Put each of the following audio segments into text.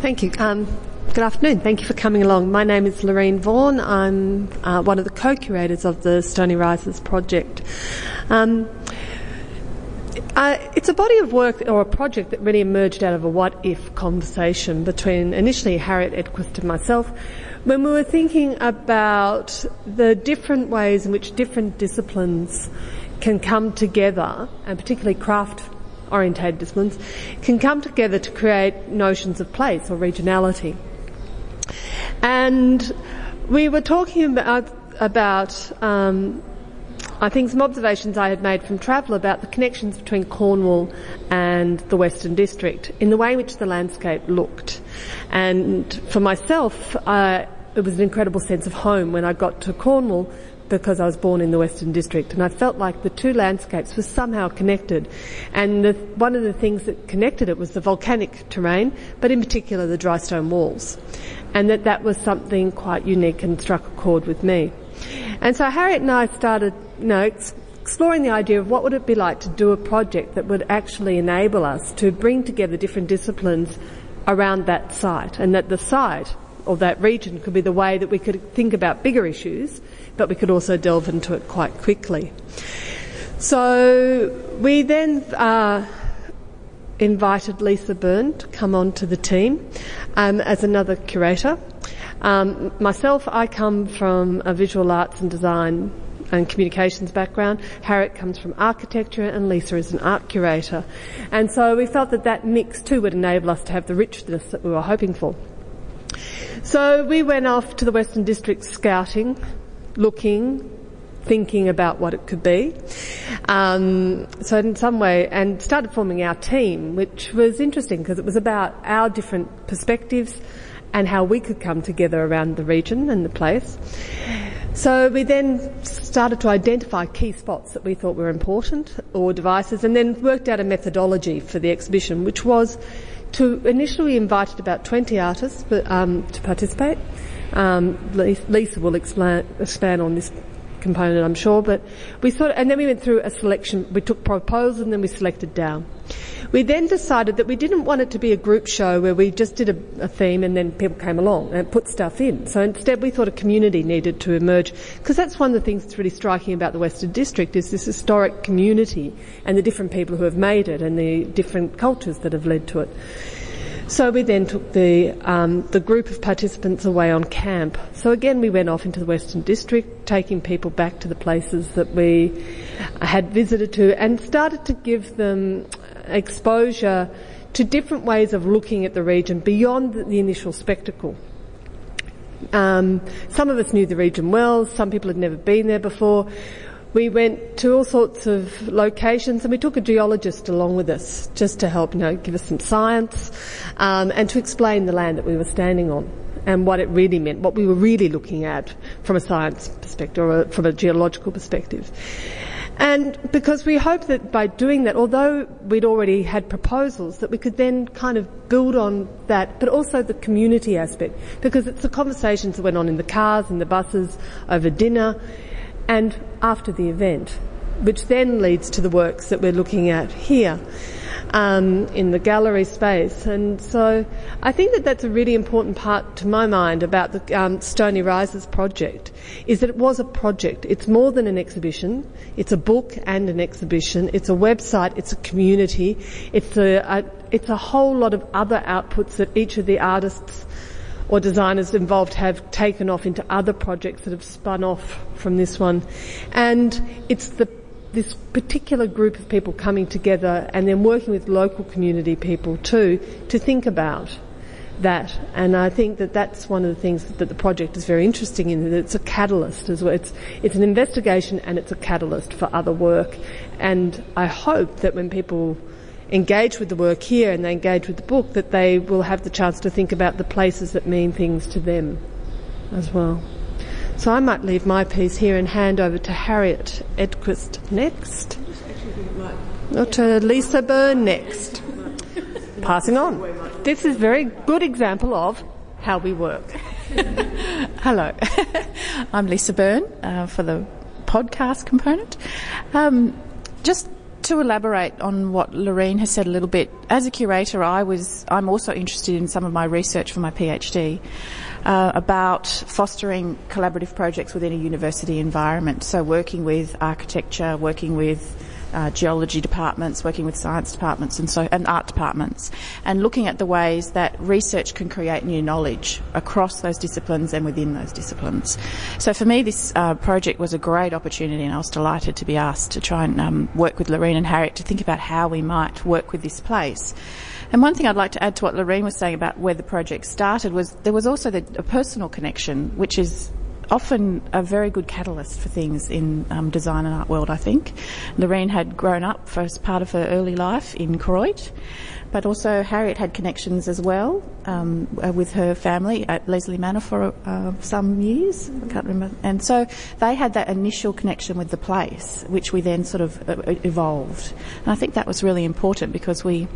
Thank you. Um, good afternoon. Thank you for coming along. My name is Laurene Vaughan. I'm uh, one of the co-curators of the Stony Rises project. Um, uh, it's a body of work or a project that really emerged out of a what if conversation between initially Harriet Edquist and myself when we were thinking about the different ways in which different disciplines can come together, and particularly craft orientated disciplines, can come together to create notions of place or regionality. And we were talking about, about um, I think some observations I had made from travel about the connections between Cornwall and the Western District in the way in which the landscape looked. And for myself, uh, it was an incredible sense of home when I got to Cornwall because I was born in the Western District, and I felt like the two landscapes were somehow connected. And the, one of the things that connected it was the volcanic terrain, but in particular the dry stone walls, and that that was something quite unique and struck a chord with me. And so Harriet and I started, know, exploring the idea of what would it be like to do a project that would actually enable us to bring together different disciplines around that site, and that the site or that region could be the way that we could think about bigger issues but we could also delve into it quite quickly. So we then uh, invited Lisa Byrne to come on to the team um, as another curator. Um, myself, I come from a visual arts and design and communications background. Harriet comes from architecture and Lisa is an art curator. And so we felt that that mix too would enable us to have the richness that we were hoping for. So we went off to the Western District scouting looking, thinking about what it could be. Um, so in some way, and started forming our team, which was interesting because it was about our different perspectives and how we could come together around the region and the place. So we then started to identify key spots that we thought were important or devices and then worked out a methodology for the exhibition, which was to initially invited about 20 artists um, to participate. Um, Lisa will expand on this component, I'm sure, but we sort of, and then we went through a selection. We took proposals and then we selected down. We then decided that we didn't want it to be a group show where we just did a, a theme and then people came along and put stuff in. So instead we thought a community needed to emerge because that's one of the things that's really striking about the Western District is this historic community and the different people who have made it and the different cultures that have led to it. So we then took the um, the group of participants away on camp. So again, we went off into the Western District, taking people back to the places that we had visited to, and started to give them exposure to different ways of looking at the region beyond the initial spectacle. Um, some of us knew the region well, some people had never been there before. We went to all sorts of locations and we took a geologist along with us just to help, you know, give us some science um, and to explain the land that we were standing on and what it really meant, what we were really looking at from a science perspective or from a geological perspective. And because we hoped that by doing that, although we'd already had proposals, that we could then kind of build on that, but also the community aspect, because it's the conversations that went on in the cars, in the buses, over dinner and after the event, which then leads to the works that we're looking at here um, in the gallery space. And so I think that that's a really important part to my mind about the um, Stony Rises project, is that it was a project. It's more than an exhibition. It's a book and an exhibition. It's a website. It's a community. It's a, a it's a whole lot of other outputs that each of the artists or designers involved have taken off into other projects that have spun off from this one. And it's the this particular group of people coming together and then working with local community people too to think about that. And I think that that's one of the things that the project is very interesting in, that it's a catalyst as well. It's, it's an investigation and it's a catalyst for other work. And I hope that when people engage with the work here and they engage with the book, that they will have the chance to think about the places that mean things to them as well. So I might leave my piece here and hand over to Harriet Edquist next. Or to Lisa Byrne next. Passing on. This is a very good example of how we work. Hello, I'm Lisa Byrne uh, for the podcast component. Um, just to elaborate on what Laurene has said a little bit, as a curator, I was I'm also interested in some of my research for my PhD uh, about fostering collaborative projects within a university environment. So working with architecture, working with uh, geology departments, working with science departments and so and art departments, and looking at the ways that research can create new knowledge across those disciplines and within those disciplines. So for me, this uh, project was a great opportunity, and I was delighted to be asked to try and um, work with Laurene and Harriet to think about how we might work with this place. And one thing I'd like to add to what Laurene was saying about where the project started was there was also the, a personal connection, which is often a very good catalyst for things in um, design and art world, I think. Laurene had grown up for as part of her early life in Koroit, but also Harriet had connections as well um, uh, with her family at Leslie Manor for uh, some years. I can't remember. And so they had that initial connection with the place, which we then sort of uh, evolved. And I think that was really important because we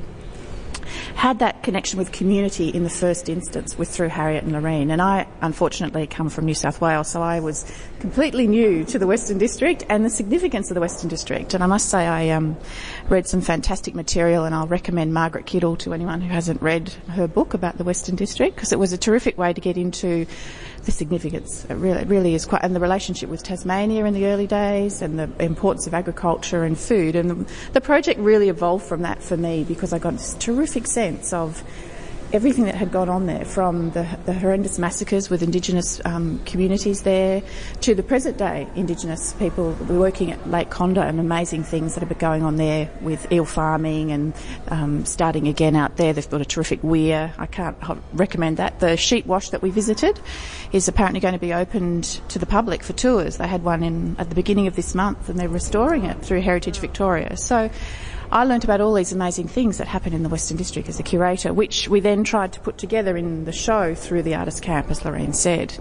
had that connection with community in the first instance with through Harriet and Laurene. And I unfortunately come from New South Wales, so I was completely new to the Western District and the significance of the Western District. And I must say I um, read some fantastic material and I'll recommend Margaret Kiddle to anyone who hasn't read her book about the Western District because it was a terrific way to get into the significance. It really, it really is quite, and the relationship with Tasmania in the early days and the importance of agriculture and food. And the, the project really evolved from that for me because I got this terrific sense of everything that had gone on there, from the, the horrendous massacres with Indigenous um, communities there to the present day Indigenous people working at Lake Condah and amazing things that have been going on there with eel farming and um, starting again out there. They've got a terrific weir. I can't recommend that. The sheep wash that we visited is apparently going to be opened to the public for tours. They had one in at the beginning of this month and they're restoring it through Heritage Victoria. So I learnt about all these amazing things that happened in the Western District as a curator, which we then tried to put together in the show through the artist camp, as Laurene said.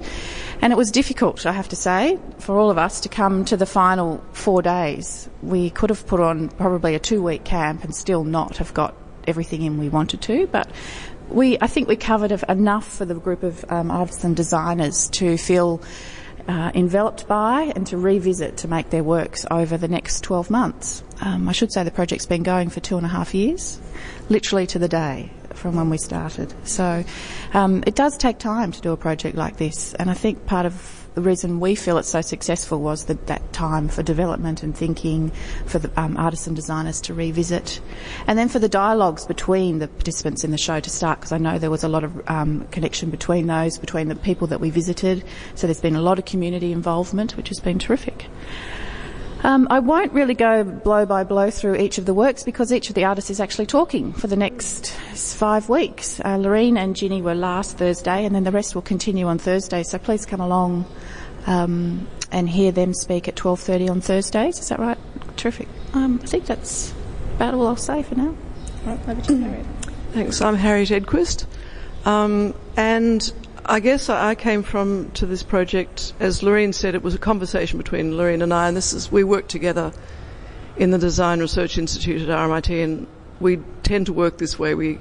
And it was difficult, I have to say, for all of us to come to the final four days. We could have put on probably a two week camp and still not have got everything in we wanted to, but we, I think we covered enough for the group of um, artists and designers to feel uh, enveloped by and to revisit to make their works over the next 12 months. Um, I should say the project's been going for two and a half years, literally to the day from when we started. So um, it does take time to do a project like this, and I think part of the reason we feel it's so successful was that, that time for development and thinking for the um, artists and designers to revisit. And then for the dialogues between the participants in the show to start, because I know there was a lot of um, connection between those, between the people that we visited. So there's been a lot of community involvement, which has been terrific. Um, I won't really go blow by blow through each of the works because each of the artists is actually talking for the next five weeks. Uh, Laurene and Ginny were last Thursday, and then the rest will continue on Thursday. So please come along um, and hear them speak at 12:30 on Thursdays. Is that right? Terrific. Um, I think that's about all I'll say for now. Right, over to you, Harriet. Thanks. I'm Harriet Edquist, um, and I guess I came from to this project, as Laurene said, it was a conversation between Laurene and I, and this is we work together in the Design Research Institute at RMIT, and we tend to work this way. We,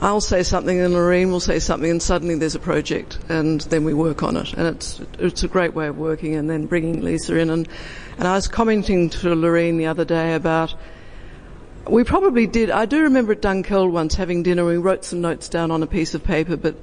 I'll say something, and Laurene will say something, and suddenly there's a project, and then we work on it, and it's it's a great way of working, and then bringing Lisa in, and and I was commenting to Laurene the other day about. We probably did. I do remember at Dunkeld once having dinner. We wrote some notes down on a piece of paper, but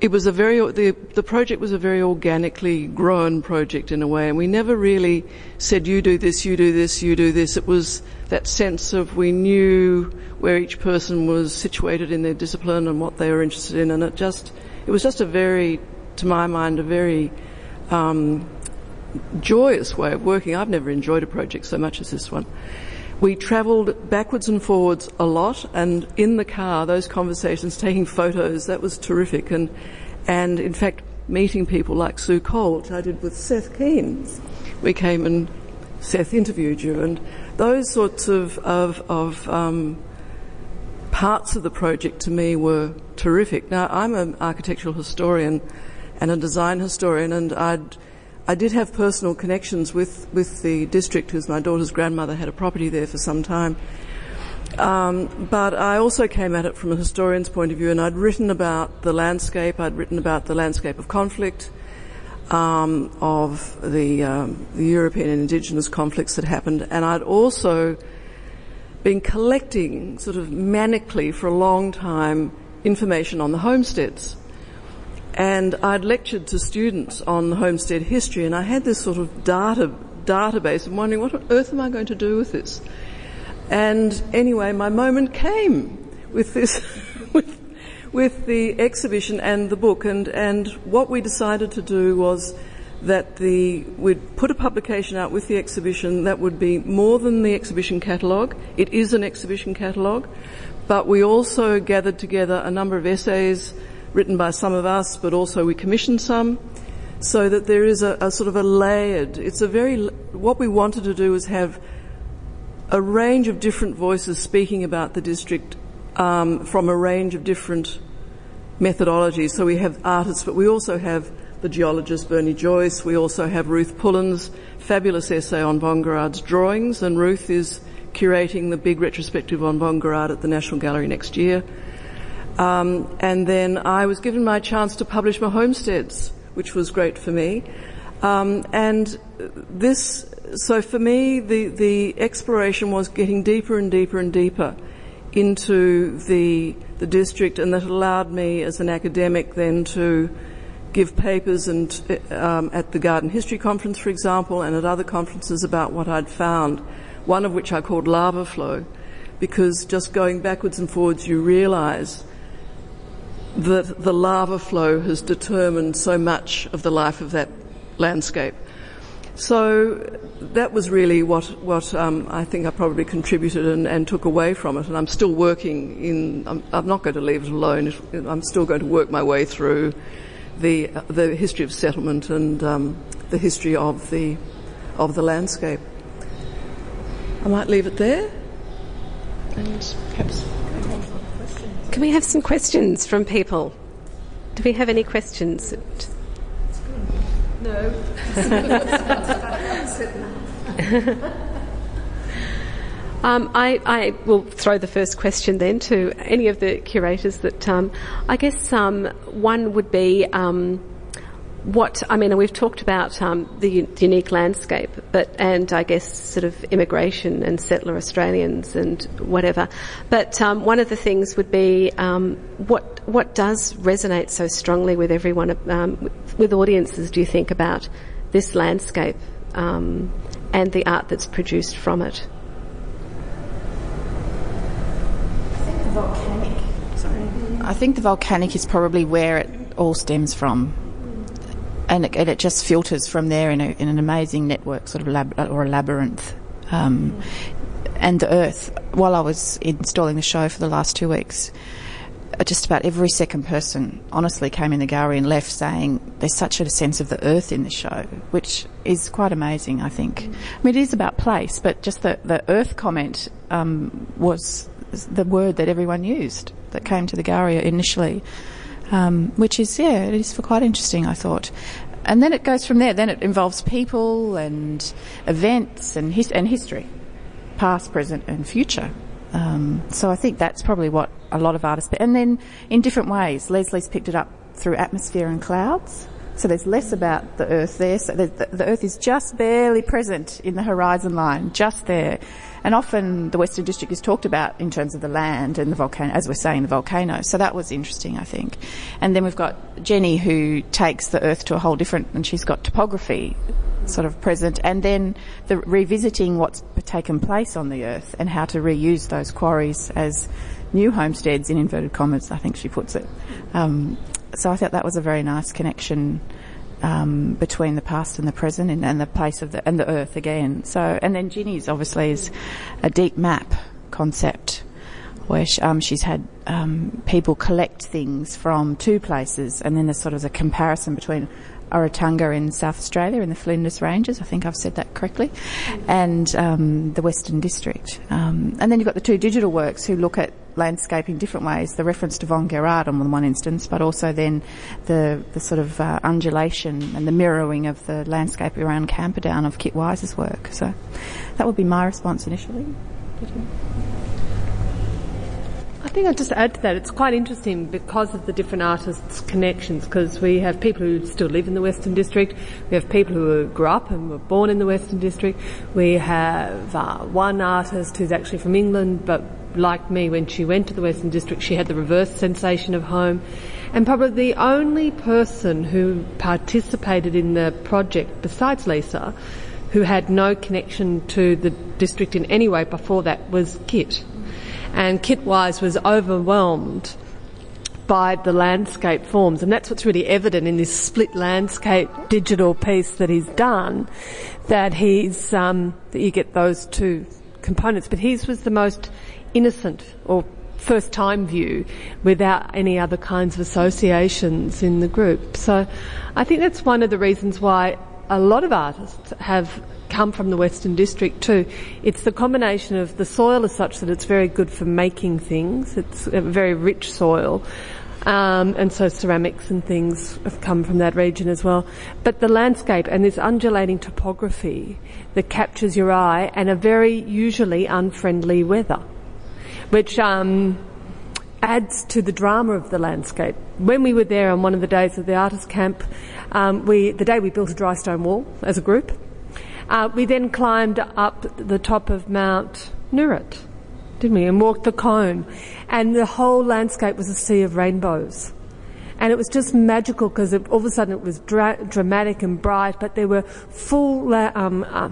it was a very the the project was a very organically grown project in a way, and we never really said you do this, you do this, you do this. It was that sense of we knew where each person was situated in their discipline and what they were interested in, and it just it was just a very, to my mind, a very um, joyous way of working. I've never enjoyed a project so much as this one. We travelled backwards and forwards a lot, and in the car, those conversations, taking photos, that was terrific. And, and in fact, meeting people like Sue Cole, which I did with Seth Keynes. We came and Seth interviewed you, and those sorts of, of, of um, parts of the project to me were terrific. Now, I'm an architectural historian and a design historian, and I'd I did have personal connections with, with the district, because my daughter's grandmother had a property there for some time. Um, but I also came at it from a historian's point of view, and I'd written about the landscape. I'd written about the landscape of conflict, um, of the, um, the, European and Indigenous conflicts that happened, and I'd also been collecting sort of manically for a long time information on the homesteads. And I'd lectured to students on homestead history and I had this sort of data, database and wondering what on earth am I going to do with this? And anyway, my moment came with this, with, with the exhibition and the book and, and what we decided to do was that the, we'd put a publication out with the exhibition that would be more than the exhibition catalogue. It is an exhibition catalogue, but we also gathered together a number of essays written by some of us, but also we commissioned some, so that there is a, a sort of a layered, it's a very, what we wanted to do was have a range of different voices speaking about the district um, from a range of different methodologies. So we have artists, but we also have the geologist Bernie Joyce. We also have Ruth Pullin's fabulous essay on von Guerard's drawings, and Ruth is curating the big retrospective on Wongerad at the National Gallery next year. Um, and then I was given my chance to publish my homesteads, which was great for me. Um, and this, so for me, the, the exploration was getting deeper and deeper and deeper into the, the district, and that allowed me as an academic then to give papers and um, at the Garden History Conference, for example, and at other conferences about what I'd found. One of which I called lava flow, because just going backwards and forwards, you realise that the lava flow has determined so much of the life of that landscape. So that was really what what um, I think I probably contributed and, and, took away from it. And I'm still working in. I'm, I'm, not going to leave it alone. I'm still going to work my way through the the history of settlement and um, the history of the of the landscape. I might leave it there, and perhaps. Can we have some questions from people? Do we have any questions? No. Um, I, I, will throw the first question then to any of the curators that um, I guess um, one would be um, what I mean. We've talked about um, the, the, unique landscape, but and I guess sort of immigration and settler Australians and whatever. But um, one of the things would be what what does resonate so strongly with everyone with audiences. Do you think about this landscape and the art that's produced from it? volcanic. Sorry. I think the volcanic is probably where it all stems from. And it, and it just filters from there in, a, in an amazing network, sort of lab, or a labyrinth. Um, and the earth, while I was installing the show for the last two weeks, uh, just about every second person honestly came in the gallery and left saying there's such a sense of the earth in the show, which is quite amazing, I think. I mean, it is about place, but just the, the earth comment um, was the word that everyone used that came to the gallery initially, um, which is, yeah, it is quite interesting, I thought. And then it goes from there. Then it involves people and events and, his- and history, past, present, and future. Um, so I think that's probably what a lot of artists, and then in different ways. Leslie's picked it up through atmosphere and clouds. So there's less about the Earth there. So the, the, Earth is just barely present in the horizon line, just there. And often the Western District is talked about in terms of the land and the volcano, as we're saying, the volcano. So that was interesting, I think. And then we've got Jenny who takes the Earth to a whole different, and she's got topography sort of present, and then the revisiting what's taken place on the Earth and how to reuse those quarries as new homesteads in inverted commas, I think she puts it. Um, so I thought that was a very nice connection um, between the past and the present and, and, the place of the and the earth again. So and then Ginny's obviously is a deep map concept where she, um, she's had um, people collect things from two places and then there's sort of a comparison between Orontunga in South Australia in the Flinders Ranges, I think I've said that correctly, and um, the Western District. Um, and then you've got the two digital works who look at landscape in different ways, the reference to von Guerard on one instance, but also then the, the sort of uh, undulation and the mirroring of the landscape around Camperdown of Kit Wise's work. So that would be my response initially. I think I'd just add to that. It's quite interesting because of the different artists' connections. Because we have people who still live in the Western District, we have people who grew up and were born in the Western District. We have uh, one artist who's actually from England, but like me, when she went to the Western District, she had the reverse sensation of home. And probably the only person who participated in the project, besides Lisa, who had no connection to the district in any way before that, was Kit. And Kit Wise was overwhelmed by the landscape forms, and that's what's really evident in this split landscape digital piece that he's done. That he's um, that you get those two components, but his was the most innocent or first time view without any other kinds of associations in the group. So I think that's one of the reasons why a lot of artists have come from the Western District too. It's the combination of the soil is such that it's very good for making things. It's a very rich soil. Um, and so ceramics and things have come from that region as well. But the landscape and this undulating topography that captures your eye and a very usually unfriendly weather, which um, adds to the drama of the landscape. When we were there on one of the days of the artist camp, um, we the day we built a dry stone wall as a group, uh, we then climbed up the top of Mount Noorat, didn't we, and walked the cone. And the whole landscape was a sea of rainbows. And it was just magical because all of a sudden it was dra- dramatic and bright, but there were full la- um, uh,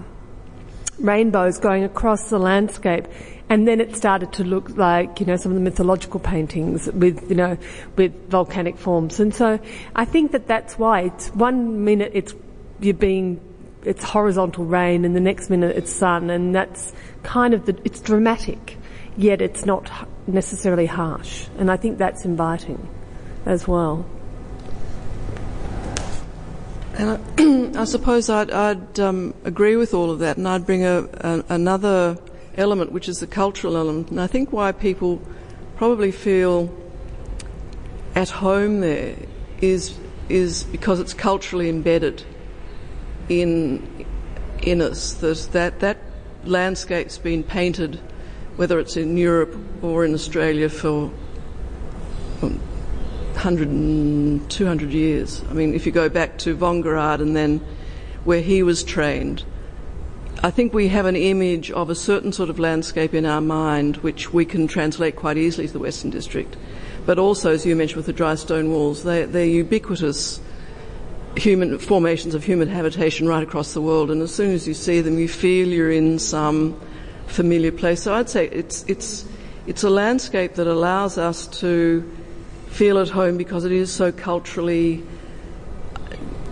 rainbows going across the landscape. And then it started to look like, you know, some of the mythological paintings with, you know, with volcanic forms. And so I think that that's why it's one minute it's, you're being it's horizontal rain and the next minute it's sun and that's kind of the, it's dramatic, yet it's not necessarily harsh. And I think that's inviting as well. And I, I suppose I'd, I'd um, agree with all of that, and I'd bring a, a, another element, which is the cultural element. And I think why people probably feel at home there is is because it's culturally embedded in in us. That that that landscape's been painted, whether it's in Europe or in Australia, for 100 and 200 years. I mean, if you go back to von Guerard and then where he was trained, I think we have an image of a certain sort of landscape in our mind which we can translate quite easily to the Western District. But also, as you mentioned with the dry stone walls, they, they're ubiquitous human formations of human habitation right across the world, and as soon as you see them, you feel you're in some familiar place. So I'd say it's it's it's a landscape that allows us to feel at home because it is so culturally.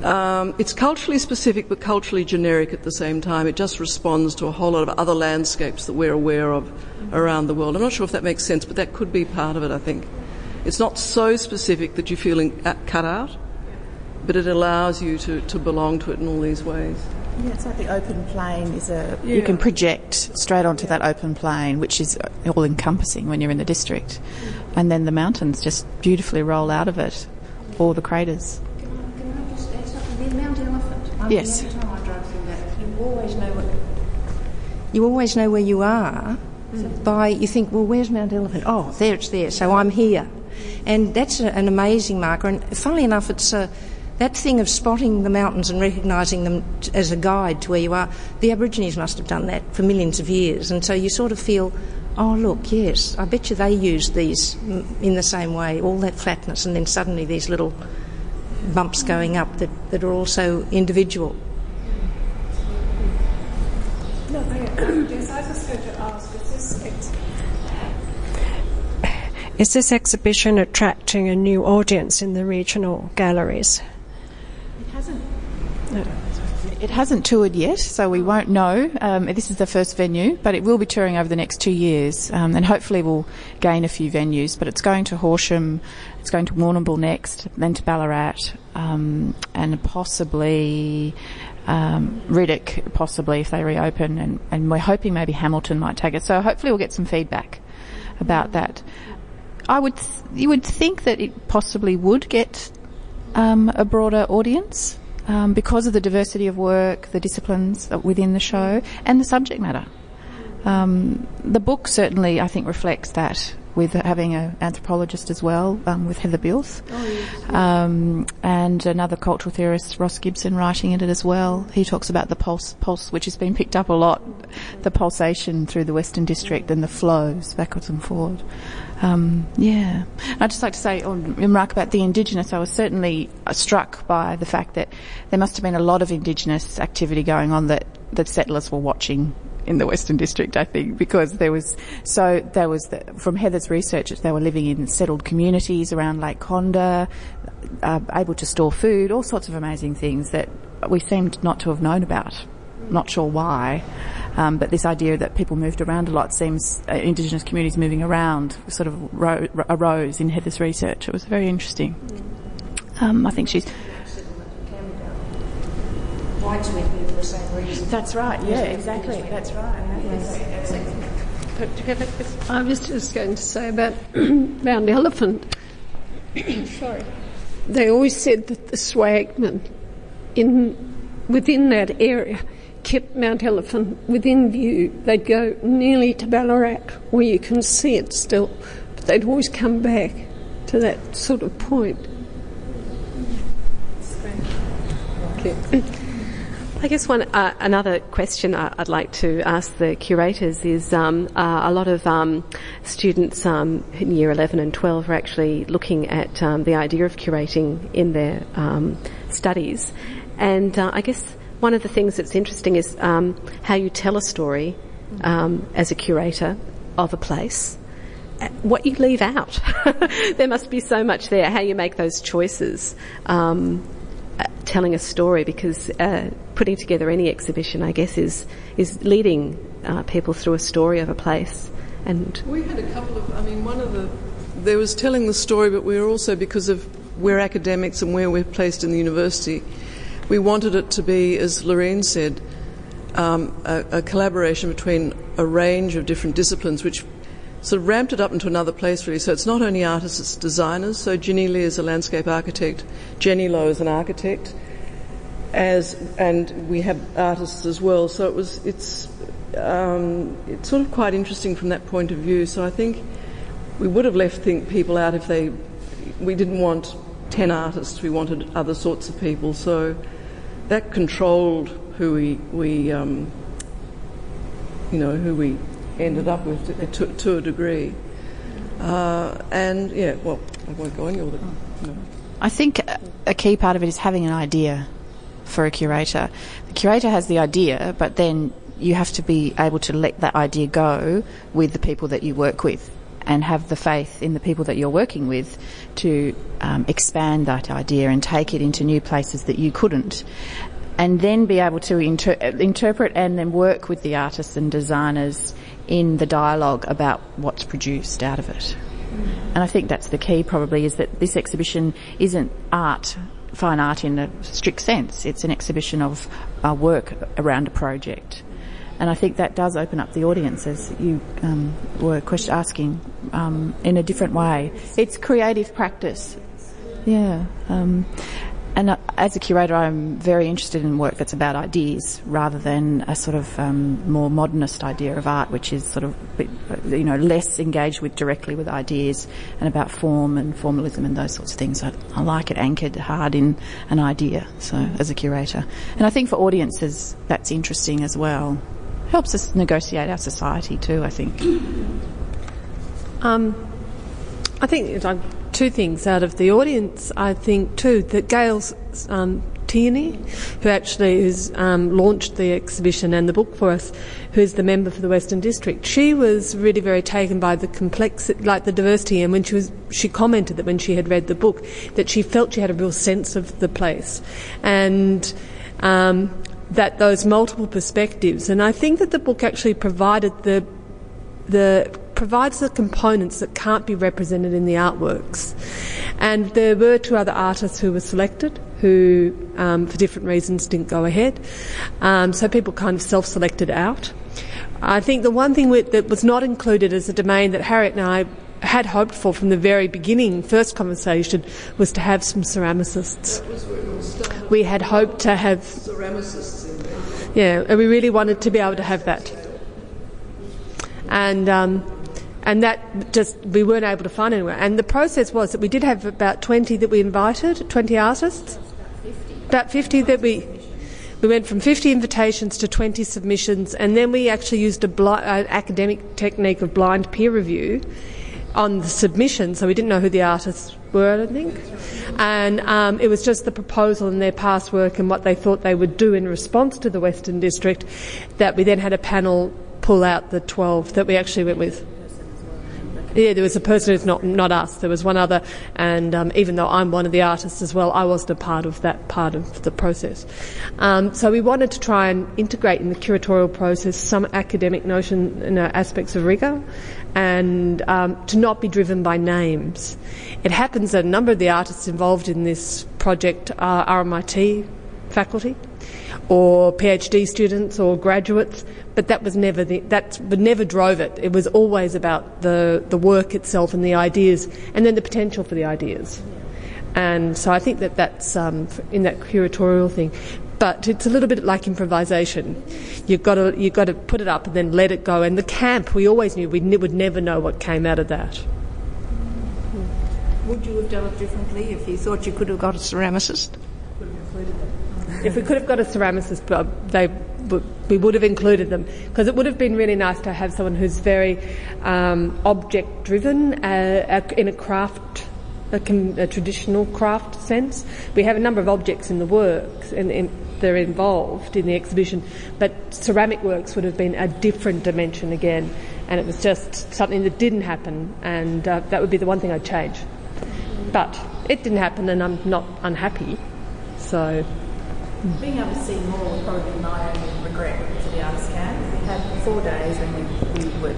Um, it's culturally specific but culturally generic at the same time. It just responds to a whole lot of other landscapes that we're aware of around the world. I'm not sure if that makes sense, but that could be part of it, I think. It's not so specific that you're feeling cut out but it allows you to, to belong to it in all these ways. Yeah, it's like the open plain is a. Yeah. You can project straight onto yeah. that open plain, which is all encompassing when you're in the district. And then the mountains just beautifully roll out of it, or the craters. Can I, can I just add something? The Mount Yes. Every time I drive through that, you always know what. You always know where you are mm. by, you think, well, where's Mount Elephant? Oh, there it's there, so I'm here. And that's a, an amazing marker. And funnily enough, it's a that thing of spotting the mountains and recognising them t- as a guide to where you are, the Aborigines must have done that for millions of years. And so you sort of feel, oh, look, yes, I bet you they used these in the same way, all that flatness, and then suddenly these little bumps going up that, that are also individual. No, yes, I was going to ask, is this, ex- is this exhibition attracting a new audience in the regional galleries? It hasn't. It hasn't toured yet, so we won't know. Um, this is the first venue, but it will be touring over the next two years, um, and hopefully we'll gain a few venues. But it's going to Horsham, it's going to Warrnambool next, then to Ballarat, um, and possibly um, Riddoch, possibly if they reopen, and, and we're hoping maybe Hamilton might take it. So hopefully we'll get some feedback about that. I would, th- you would think that it possibly would get um, a broader audience um, because of the diversity of work, the disciplines within the show, and the subject matter. Um, the book certainly, I think, reflects that with having an anthropologist as well, um, with Heather Builth, um, and another cultural theorist, Ross Gibson, writing in it as well. He talks about the pulse, pulse, which has been picked up a lot, the pulsation through the Western District and the flows backwards and forward. Um, yeah. I'd just like to say, on remark about the Indigenous, I was certainly struck by the fact that there must have been a lot of Indigenous activity going on that, that settlers were watching in the Western District, I think, because there was so there was the, from Heather's research, they were living in settled communities around Lake Condah, uh, able to store food, all sorts of amazing things that we seemed not to have known about. Not sure why, um, but this idea that people moved around a lot seems uh, Indigenous communities moving around sort of ro- arose in Heather's research. It was very interesting. Um, I think she's Whites went there for the same reason. That's right. Yeah, exactly. That's right. I was just going to say about Mount Elephant. Sorry. They always said that the swagmen in within that area kept Mount Elephant within view. They'd go nearly to Ballarat where you can see it still, but they'd always come back to that sort of point. I guess one uh, another question I'd like to ask the curators is um, uh, a lot of um, students um, in year 11 and 12 are actually looking at um, the idea of curating in their um, studies, and uh, I guess one of the things that's interesting is how you tell a story as a curator of a place what you leave out. there must be so much there, how you make those choices. Um, uh, telling a story because uh, putting together any exhibition, I guess, is is leading uh, people through a story of a place. And we had a couple of. I mean, one of the there was telling the story, but we were also because of we're academics and where we're placed in the university, we wanted it to be, as Laurene said, um, a, a collaboration between a range of different disciplines, which sort of ramped it up into another place really. So it's not only artists, it's designers. So Ginny Lee is a landscape architect, Jenny Lowe is an architect, as and we have artists as well. So it was it's um, it's sort of quite interesting from that point of view. So I think we would have left think people out if they we didn't want ten artists. We wanted other sorts of people. So that controlled who we we um, you know who we ended up with to, to a degree. Uh, and yeah, well, I won't go any all the. No. I think a key part of it is having an idea for a curator. The curator has the idea, but then you have to be able to let that idea go with the people that you work with and have the faith in the people that you're working with to um, expand that idea and take it into new places that you couldn't. And then be able to inter- interpret and then work with the artists and designers in the dialogue about what's produced out of it. And I think that's the key probably is that this exhibition isn't art, fine art in a strict sense. It's an exhibition of uh, work around a project. And I think that does open up the audience as you um, were question- asking um, in a different way. It's creative practice. Yeah. Um, and uh, as a curator, I'm very interested in work that's about ideas rather than a sort of um, more modernist idea of art, which is sort of you know less engaged with directly with ideas and about form and formalism and those sorts of things. I, I like it anchored hard in an idea. So as a curator, and I think for audiences that's interesting as well. Helps us negotiate our society too. I think. Um, I think like two things out of the audience. I think too that Gayle's um, Tierney, who actually has um, launched the exhibition and the book for us, who's the member for the Western District. She was really very taken by the complexity, like the diversity, and when she was, she commented that when she had read the book, that she felt she had a real sense of the place, and. Um, that those multiple perspectives, and I think that the book actually provided the the provides the components that can't be represented in the artworks. And there were two other artists who were selected who, um, for different reasons, didn't go ahead. Um, so people kind of self selected out. I think the one thing that was not included as a domain that Harriet and I had hoped for from the very beginning, first conversation, was to have some ceramicists. We had hoped to have. Ceramicists yeah, and we really wanted to be able to have that. And um, and that just we weren't able to find anywhere. And the process was that we did have about 20 that we invited, 20 artists, about 50 that we. We went from 50 invitations to 20 submissions, and then we actually used a bli- uh, academic technique of blind peer review on the submission, so we didn't know who the artists were, I think. And um, it was just the proposal and their past work and what they thought they would do in response to the Western District that we then had a panel pull out the 12 that we actually went with. Yeah, there was a person who's not not us. There was one other, and um, even though I'm one of the artists as well, I wasn't a part of that part of the process. Um, so we wanted to try and integrate in the curatorial process some academic notion, you know, aspects of rigor, and um, to not be driven by names. It happens that a number of the artists involved in this project are RMIT faculty or PhD students or graduates, but that was never the, that never drove it. It was always about the, the work itself and the ideas, and then the potential for the ideas. And so I think that that's um, in that curatorial thing. But it's a little bit like improvisation. You've got to you've got to put it up and then let it go. And the camp, we always knew we ne- would never know what came out of that. Would you have done it differently if you thought you could have got a ceramicist? If we could have got a ceramicist, they we would have included them because it would have been really nice to have someone who's very um, object driven uh, in a craft. A, a, traditional craft sense. We have a number of objects in the works and, and they're involved in the exhibition, but ceramic works would have been a different dimension again, and it was just something that didn't happen, and uh, that would be the one thing I'd change. But it didn't happen, and I'm not unhappy. So being able to see more would probably be my only regret for the artist camp. We had four days and we, we would.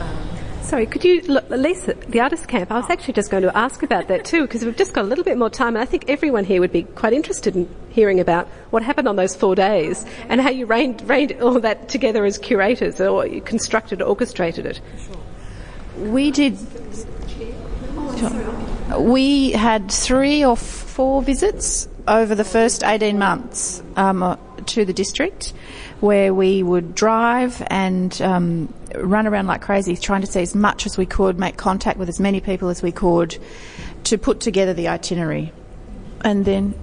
Um, Sorry, could you, look at Lisa, the artist camp, I was actually just going to ask about that too, because we've just got a little bit more time, and I think everyone here would be quite interested in hearing about what happened on those four days and how you reined, reined all that together as curators, or you constructed, orchestrated it. We did. We had three or four visits over the first 18 months um, uh, to the district where we would drive and um, run around like crazy trying to see as much as we could, make contact with as many people as we could to put together the itinerary. And then,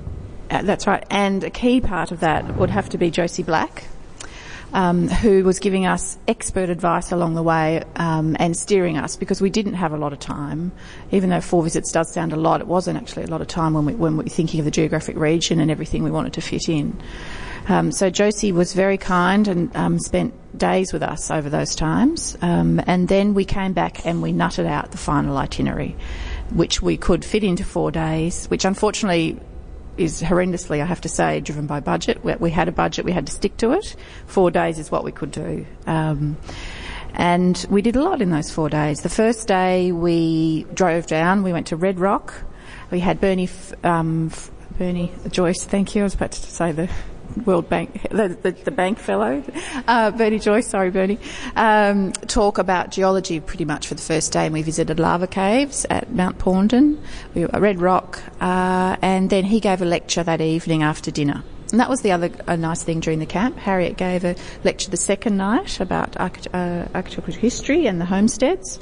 uh, that's right, and a key part of that would have to be Josie Black, um, who was giving us expert advice along the way um, and steering us because we didn't have a lot of time. Even though four visits does sound a lot, it wasn't actually a lot of time when we, when we were thinking of the geographic region and everything we wanted to fit in. Um, so Josie was very kind and um, spent days with us over those times, um, and then we came back and we nutted out the final itinerary, which we could fit into four days, which unfortunately is horrendously, I have to say, driven by budget. We, we, had a budget, we had to stick to it. Four days is what we could do. Um, and we did a lot in those four days. The first day we drove down, we went to Red Rock. We had Bernie, um, Bernie Joyce, thank you. I was about to say the World Bank, the, the, the bank fellow, uh, Bernie Joyce, sorry Bernie, um, talk about geology pretty much for the first day. And we visited lava caves at Mount Porndon, we at Red Rock, uh, and then he gave a lecture that evening after dinner. And that was the other nice thing during the camp. Harriet gave a lecture the second night about arch- uh, architectural history and the homesteads.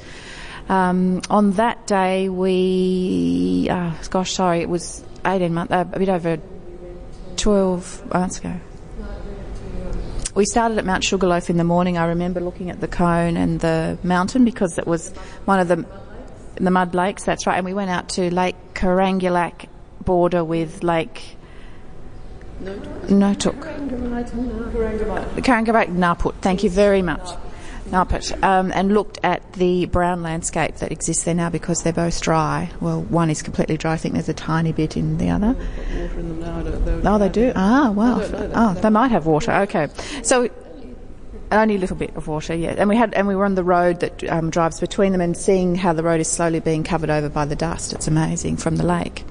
Um, on that day, we, uh, gosh, sorry, it was 18 months, uh, a bit over 12 months ago. We started at Mount Sugarloaf in the morning. I remember looking at the cone and the mountain because it was one of the the mud lakes. That's right. And we went out to Lake Karangulak border with Lake Gnotuk. Karangulak Gnarpurt. Thank you very much. Gnarpurt. Um, and looked at the brown landscape that exists there now because they're both dry. Well, one is completely dry. I think there's a tiny bit in the other. In now, Oh, they do. Ah, wow. Oh, they might have water. Okay. So only a little bit of water, yeah. And we had, and we were on the road that um, drives between them, and seeing how the road is slowly being covered over by the dust. It's amazing from the lake.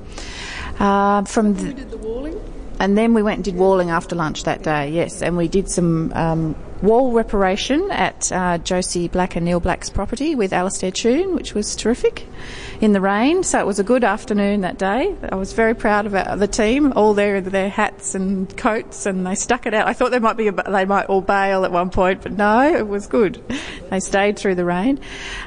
Uh, from the, the walling. And then we went and did walling after lunch that day, yes. And we did some um, wall reparation at uh, Josie Black and Neil Black's property with Alastair Tune, which was terrific in the rain. So it was a good afternoon that day. I was very proud of the team, all there in their hats and coats, and they stuck it out. I thought they might be they might all bail at one point, but no, it was good. They stayed through the rain.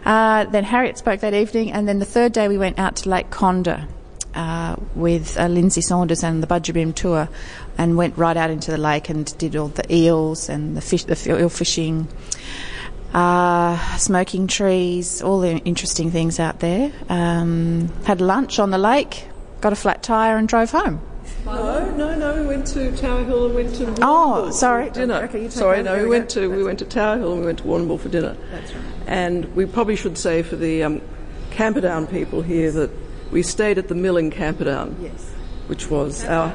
Uh, then Harriet spoke that evening, and then the third day we went out to Lake Condah. Uh, with uh, Lindsay Saunders and the Budj Bim tour, and went right out into the lake and did all the eels and the fish, the eel fishing, uh, smoking trees, all the interesting things out there. Um, had lunch on the lake, got a flat tyre, and drove home. No, no, no. We went to Tower Hill and went to. Oh, sorry. for dinner. Okay, sorry, no. We we went go. to we went to Tower Hill and we went to Warrnambool for dinner. That's right. And we probably should say for the um, Camperdown people here that we stayed at the Mill in Camperdown, Yes. which was our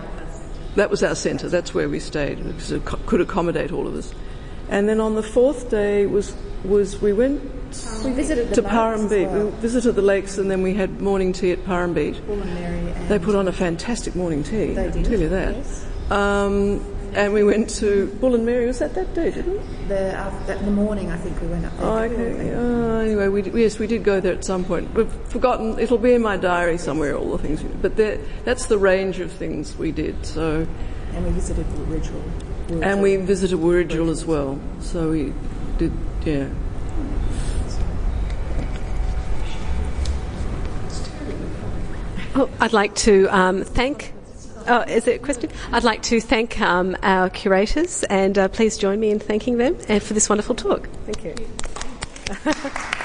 that was our centre. That's where we stayed because it could accommodate all of us. And then on the fourth day was was we went We visited to lakes Purrumbete. well. We visited the lakes and then we had morning tea at Purrumbete. Bull and Mary and They put on a fantastic morning tea. They did, tell you that. yes. Um, and we went to Bullen Merri. Was that that day? Didn't we? the, uh, the morning, I think we went up there. Oh, okay. Uh, anyway, we did, yes, we did go there at some point. We've forgotten. It'll be in my diary somewhere. All the things, we did. but there, that's the range of things we did. So, And we visited Ridgewell. and we visited Wiradjul as well. So we did, yeah. Oh, I'd like to um, thank. Oh, is it a question? I'd like to thank um, our curators, and uh, please join me in thanking them and for this wonderful talk. Thank you.